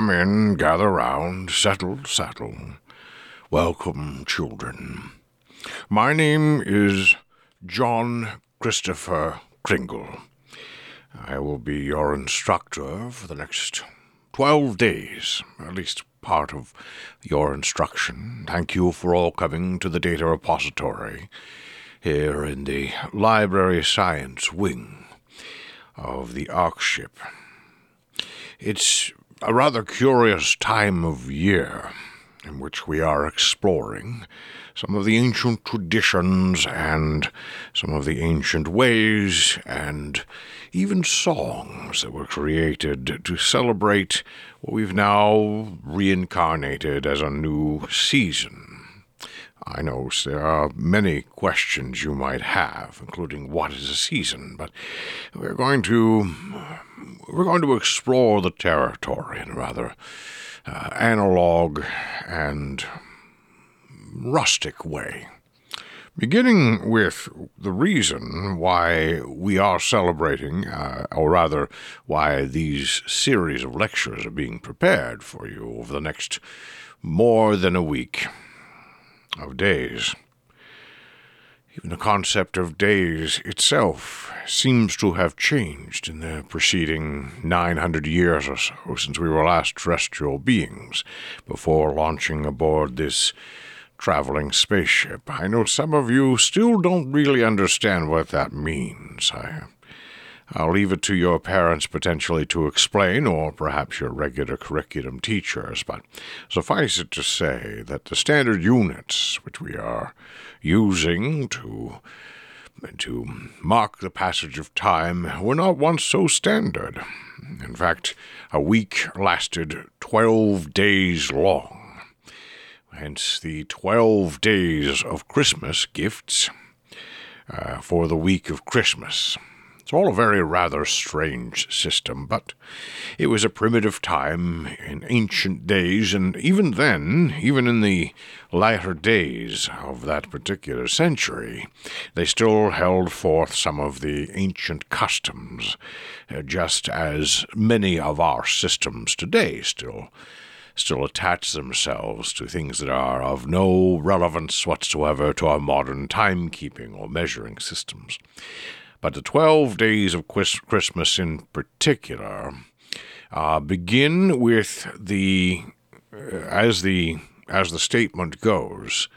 come in, gather round, settle, settle. Welcome, children. My name is John Christopher Kringle. I will be your instructor for the next twelve days, at least part of your instruction. Thank you for all coming to the data repository here in the Library Science Wing of the Ark ship. It's a rather curious time of year in which we are exploring some of the ancient traditions and some of the ancient ways and even songs that were created to celebrate what we've now reincarnated as a new season. I know there are many questions you might have, including what is a season, but we're going to we're going to explore the territory in a rather uh, analog and rustic way. Beginning with the reason why we are celebrating, uh, or rather, why these series of lectures are being prepared for you over the next more than a week of days. Even the concept of days itself seems to have changed in the preceding 900 years or so since we were last terrestrial beings before launching aboard this traveling spaceship. I know some of you still don't really understand what that means. I I'll leave it to your parents potentially to explain, or perhaps your regular curriculum teachers, but suffice it to say that the standard units which we are using to to mark the passage of time were not once so standard. In fact, a week lasted twelve days long. Hence the twelve days of Christmas gifts uh, for the week of Christmas. It's all a very rather strange system, but it was a primitive time in ancient days, and even then, even in the latter days of that particular century, they still held forth some of the ancient customs, uh, just as many of our systems today still still attach themselves to things that are of no relevance whatsoever to our modern timekeeping or measuring systems. But the 12 days of Christmas in particular uh, begin with the, uh, as the, as the statement goes,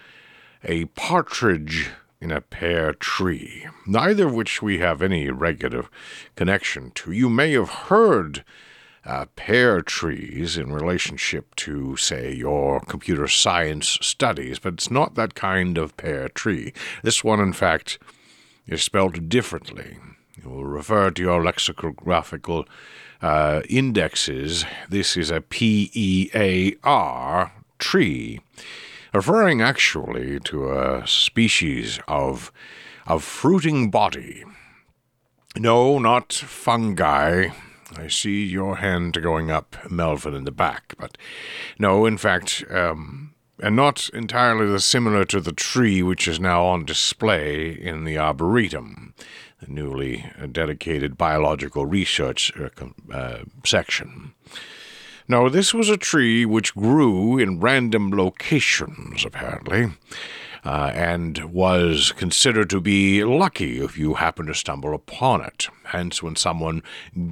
a partridge in a pear tree, neither of which we have any regular connection to. You may have heard uh, pear trees in relationship to, say, your computer science studies, but it's not that kind of pear tree. This one, in fact, is spelled differently. You will refer to your lexicographical uh, indexes. This is a P E A R tree, referring actually to a species of of fruiting body. No, not fungi. I see your hand going up, Melvin, in the back, but no, in fact, um, and not entirely similar to the tree which is now on display in the Arboretum, the newly dedicated biological research uh, uh, section. No, this was a tree which grew in random locations, apparently uh, and was considered to be lucky if you happened to stumble upon it. Hence, when someone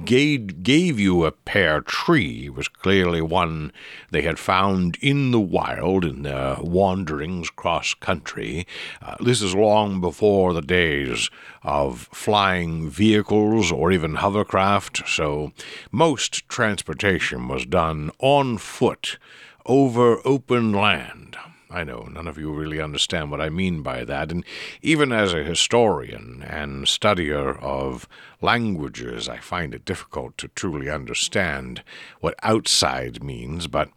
gave, gave you a pear tree, it was clearly one they had found in the wild in their wanderings cross country. Uh, this is long before the days of flying vehicles or even hovercraft, so most transportation was done on foot over open land. I know none of you really understand what I mean by that, and even as a historian and studier of languages, I find it difficult to truly understand what outside means, but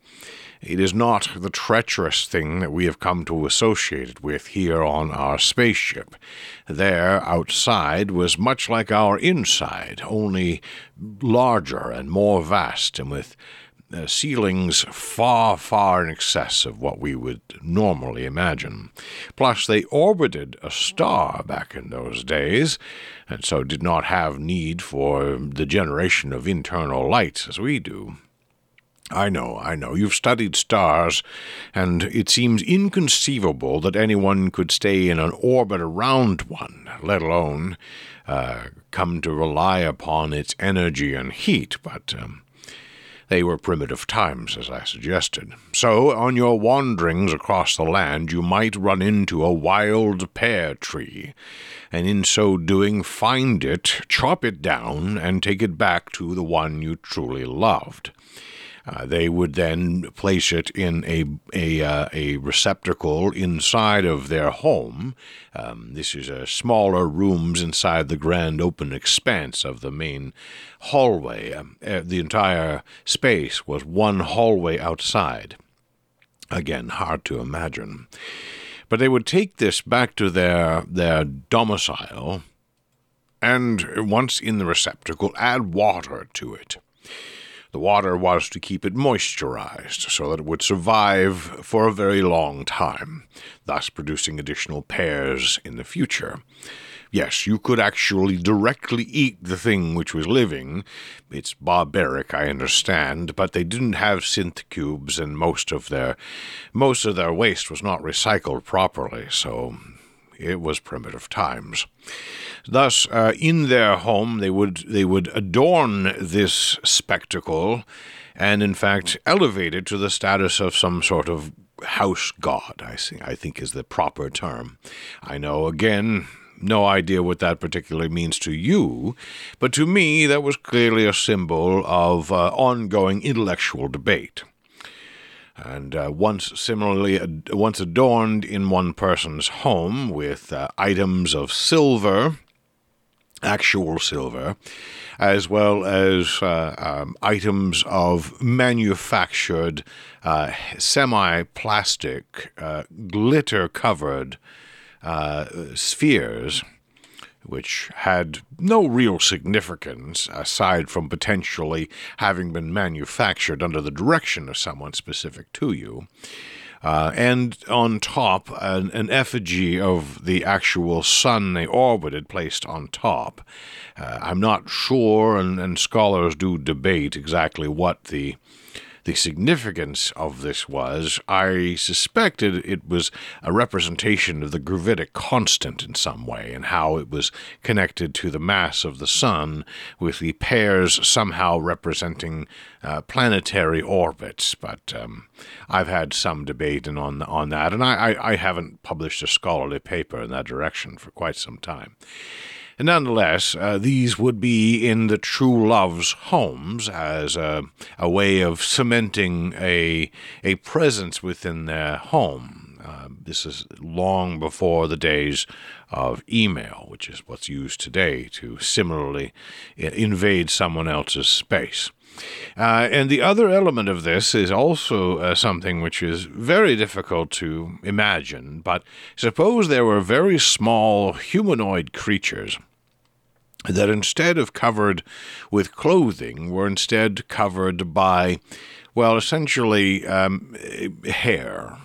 it is not the treacherous thing that we have come to associate it with here on our spaceship. There, outside, was much like our inside, only larger and more vast, and with uh, ceilings far, far in excess of what we would normally imagine. Plus, they orbited a star back in those days, and so did not have need for the generation of internal light as we do. I know, I know. You've studied stars, and it seems inconceivable that anyone could stay in an orbit around one, let alone uh, come to rely upon its energy and heat. But um, they were primitive times, as I suggested. So, on your wanderings across the land, you might run into a wild pear tree, and in so doing, find it, chop it down, and take it back to the one you truly loved. Uh, they would then place it in a a, uh, a receptacle inside of their home. Um, this is a smaller rooms inside the grand open expanse of the main hallway. Um, uh, the entire space was one hallway outside. Again, hard to imagine. But they would take this back to their their domicile, and once in the receptacle, add water to it. The water was to keep it moisturized so that it would survive for a very long time, thus producing additional pears in the future. Yes, you could actually directly eat the thing which was living. It's barbaric, I understand, but they didn't have synth cubes and most of their most of their waste was not recycled properly, so it was primitive times. Thus, uh, in their home, they would they would adorn this spectacle, and in fact elevate it to the status of some sort of house god. I think I think is the proper term. I know again. No idea what that particularly means to you, but to me, that was clearly a symbol of uh, ongoing intellectual debate and uh, once similarly ad- once adorned in one person's home with uh, items of silver actual silver as well as uh, um, items of manufactured uh, semi plastic uh, glitter covered uh, spheres which had no real significance aside from potentially having been manufactured under the direction of someone specific to you. Uh, and on top, an, an, effigy of the actual sun they orbited placed on top. Uh, I'm not sure, and, and scholars do debate exactly what the the significance of this was, I suspected it was a representation of the gravitic constant in some way, and how it was connected to the mass of the sun, with the pairs somehow representing uh, planetary orbits. But um, I've had some debate on on that, and I, I, I haven't published a scholarly paper in that direction for quite some time. Nonetheless, uh, these would be in the true love's homes as a, a way of cementing a, a presence within their home. Uh, this is long before the days of email, which is what's used today to similarly invade someone else's space. Uh, and the other element of this is also uh, something which is very difficult to imagine. But suppose there were very small humanoid creatures that instead of covered with clothing were instead covered by, well, essentially um, hair.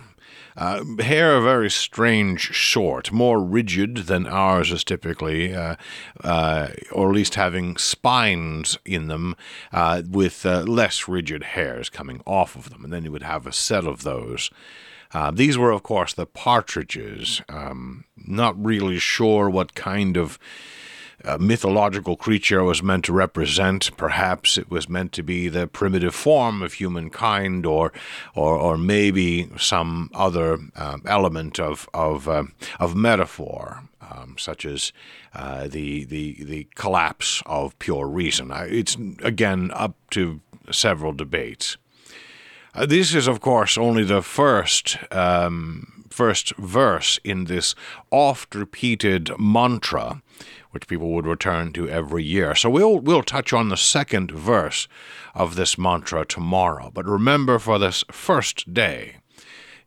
Uh, hair a very strange sort, more rigid than ours is typically, uh, uh, or at least having spines in them uh, with uh, less rigid hairs coming off of them. And then you would have a set of those. Uh, these were, of course, the partridges. Um, not really sure what kind of a mythological creature was meant to represent. Perhaps it was meant to be the primitive form of humankind, or or, or maybe some other uh, element of of uh, of metaphor, um, such as uh, the the the collapse of pure reason. It's again up to several debates. Uh, this is, of course, only the first. Um, first verse in this oft repeated mantra which people would return to every year. So we'll we'll touch on the second verse of this mantra tomorrow. But remember, for this first day,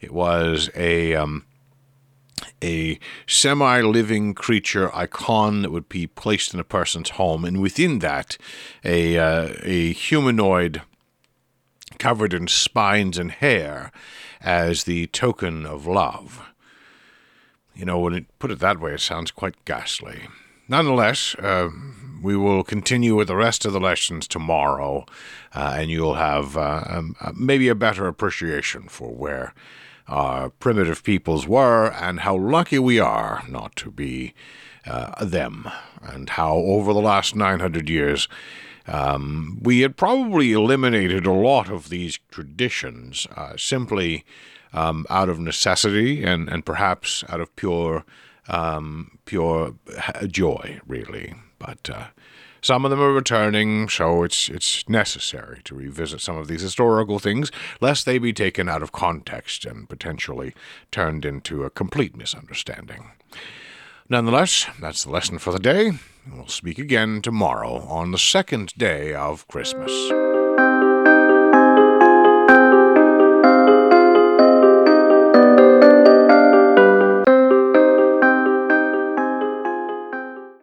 it was a um, a semi-living creature icon that would be placed in a person's home, and within that, a uh, a humanoid covered in spines and hair as the token of love. You know, when it put it that way, it sounds quite ghastly. nonetheless, uh, we will continue with the rest of the lessons tomorrow, uh, and you'll have uh, um, uh, maybe a better appreciation for where our primitive peoples were and how lucky we are not to be uh, them, and how over the last 900 years um, we had probably eliminated a lot of these traditions uh, simply um, out of necessity and, and perhaps out of pure um, pure joy, really. But uh, some of them are returning, so it's it's necessary to revisit some of these historical things, lest they be taken out of context and potentially turned into a complete misunderstanding. Nonetheless, that's the lesson for the day. We'll speak again tomorrow on the second day of Christmas.